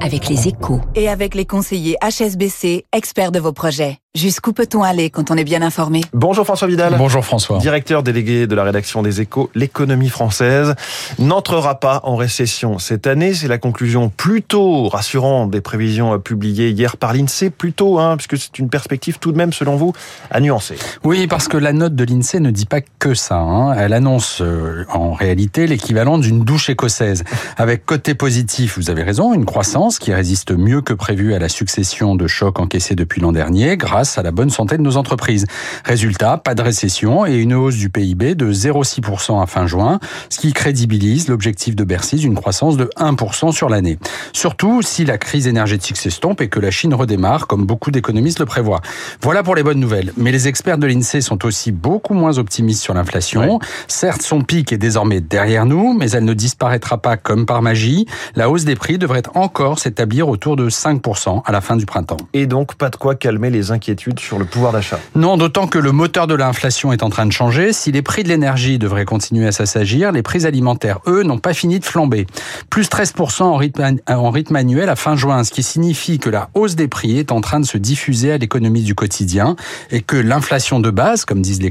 Avec les échos. Et avec les conseillers HSBC, experts de vos projets. Jusqu'où peut-on aller quand on est bien informé? Bonjour François Vidal. Bonjour François. Directeur délégué de la rédaction des Échos, l'économie française n'entrera pas en récession cette année. C'est la conclusion plutôt rassurante des prévisions publiées hier par l'INSEE, plutôt, hein, puisque c'est une perspective tout de même, selon vous, à nuancer. Oui, parce que la note de l'INSEE ne dit pas que ça. Hein. Elle annonce euh, en réalité l'équivalent d'une douche écossaise. Avec côté positif, vous avez raison, une croissance qui résiste mieux que prévu à la succession de chocs encaissés depuis l'an dernier, grâce à la bonne santé de nos entreprises. Résultat, pas de récession et une hausse du PIB de 0,6% à fin juin, ce qui crédibilise l'objectif de Bercy d'une croissance de 1% sur l'année. Surtout si la crise énergétique s'estompe et que la Chine redémarre, comme beaucoup d'économistes le prévoient. Voilà pour les bonnes nouvelles. Mais les experts de l'INSEE sont aussi beaucoup moins optimistes sur l'inflation. Certes, son pic est désormais derrière nous, mais elle ne disparaîtra pas comme par magie. La hausse des prix devrait encore s'établir autour de 5% à la fin du printemps. Et donc, pas de quoi calmer les inquiétudes sur le pouvoir d'achat. Non, d'autant que le moteur de l'inflation est en train de changer. Si les prix de l'énergie devraient continuer à s'assagir, les prix alimentaires, eux, n'ont pas fini de flamber. Plus 13% en rythme, en annuel à fin juin, ce qui signifie que la hausse des prix est en train de se diffuser à l'économie du quotidien et que l'inflation de base, comme disent les,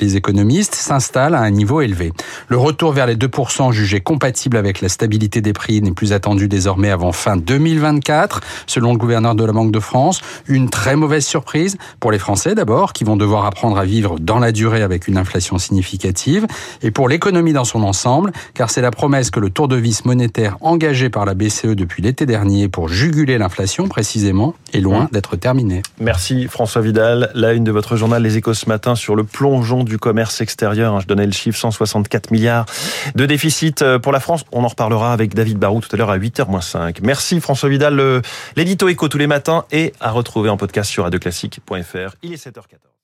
les économistes, s'installe à un niveau élevé. Le retour vers les 2% jugé compatible avec la stabilité des prix n'est plus attendu désormais avant fin 2024, selon le gouverneur de la Banque de France. Une très mauvaise surprise pour les Français d'abord, qui vont devoir apprendre à vivre dans la durée avec une inflation significative, et pour l'économie dans son ensemble, car c'est la promesse que le tour de vis monétaire engagé par la BCE depuis l'été dernier pour juguler l'inflation précisément est loin d'être terminé. Merci François Vidal. La une de votre journal Les Échos ce matin sur le plongeon du commerce extérieur. Je donnais le chiffre 164 milliards de déficit pour la France. On en reparlera avec David Barou tout à l'heure à 8h-5. Merci François Vidal. L'édito Écho tous les matins et à retrouver en podcast sur Radio Classique. Il est 7h14.